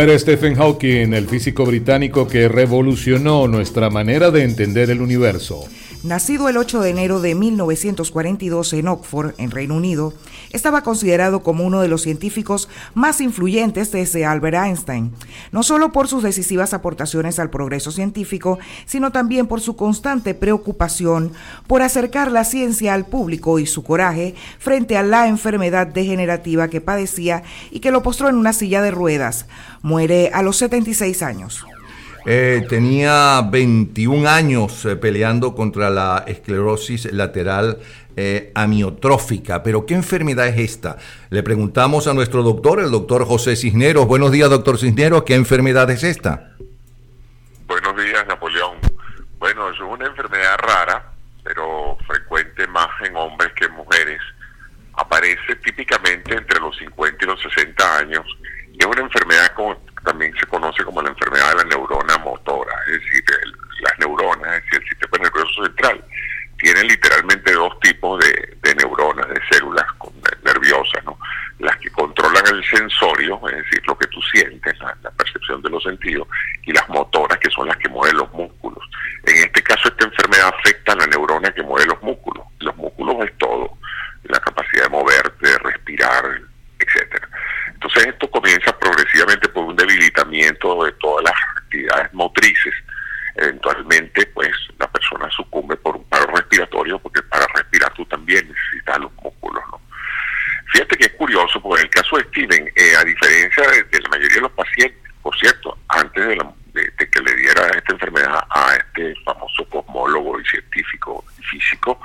Era Stephen Hawking, el físico británico que revolucionó nuestra manera de entender el universo. Nacido el 8 de enero de 1942 en Oxford, en Reino Unido, estaba considerado como uno de los científicos más influyentes desde Albert Einstein, no solo por sus decisivas aportaciones al progreso científico, sino también por su constante preocupación por acercar la ciencia al público y su coraje frente a la enfermedad degenerativa que padecía y que lo postró en una silla de ruedas. Muere a los 76 años. Eh, tenía 21 años eh, peleando contra la esclerosis lateral eh, amiotrófica. Pero ¿qué enfermedad es esta? Le preguntamos a nuestro doctor, el doctor José Cisneros. Buenos días, doctor Cisneros. ¿Qué enfermedad es esta? Buenos días, Napoleón. Bueno, es una enfermedad rara, pero frecuente más en hombres que en mujeres. Aparece típicamente entre los 50 y los 60 años. Es una enfermedad como también se conoce como la enfermedad de la neurona motora, es decir, las neuronas, es decir, el sistema nervioso central, tiene literalmente dos tipos de, neuronas, de células nerviosas, ¿no? Las que controlan el sensorio, es decir, lo que tú sientes, la, percepción de los sentidos, y las motoras, que son las que mueven los músculos. En este caso, esta enfermedad afecta a la neurona que mueve los músculos. Los músculos es todo, la capacidad de moverte, de respirar, etcétera. Entonces esto comienza progresivamente por un debilitamiento de todas las actividades motrices. Eventualmente, pues la persona sucumbe por un paro respiratorio, porque para respirar tú también necesitas los músculos, ¿no? Fíjate que es curioso, porque en el caso de Steven, eh, a diferencia de, la mayoría de los pacientes, por cierto, antes de, que le diera esta enfermedad a este famoso cosmólogo y científico y físico,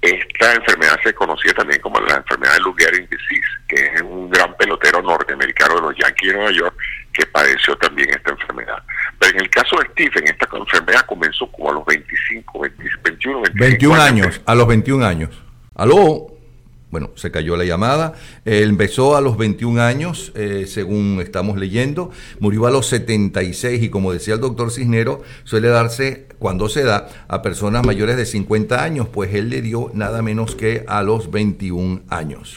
esta enfermedad se conocía también como la enfermedad de Lou disease, que es un gran pelotero norteamericano de los Yankees de Nueva York que padeció también esta enfermedad. Pero en el caso de Stephen, esta enfermedad comenzó como a los 25, 21, 25 21 años, a los 21 años. ¿Aló? Bueno, se cayó la llamada. Empezó a los 21 años, eh, según estamos leyendo. Murió a los 76 y como decía el doctor Cisnero, suele darse cuando se da a personas mayores de 50 años, pues él le dio nada menos que a los 21 años.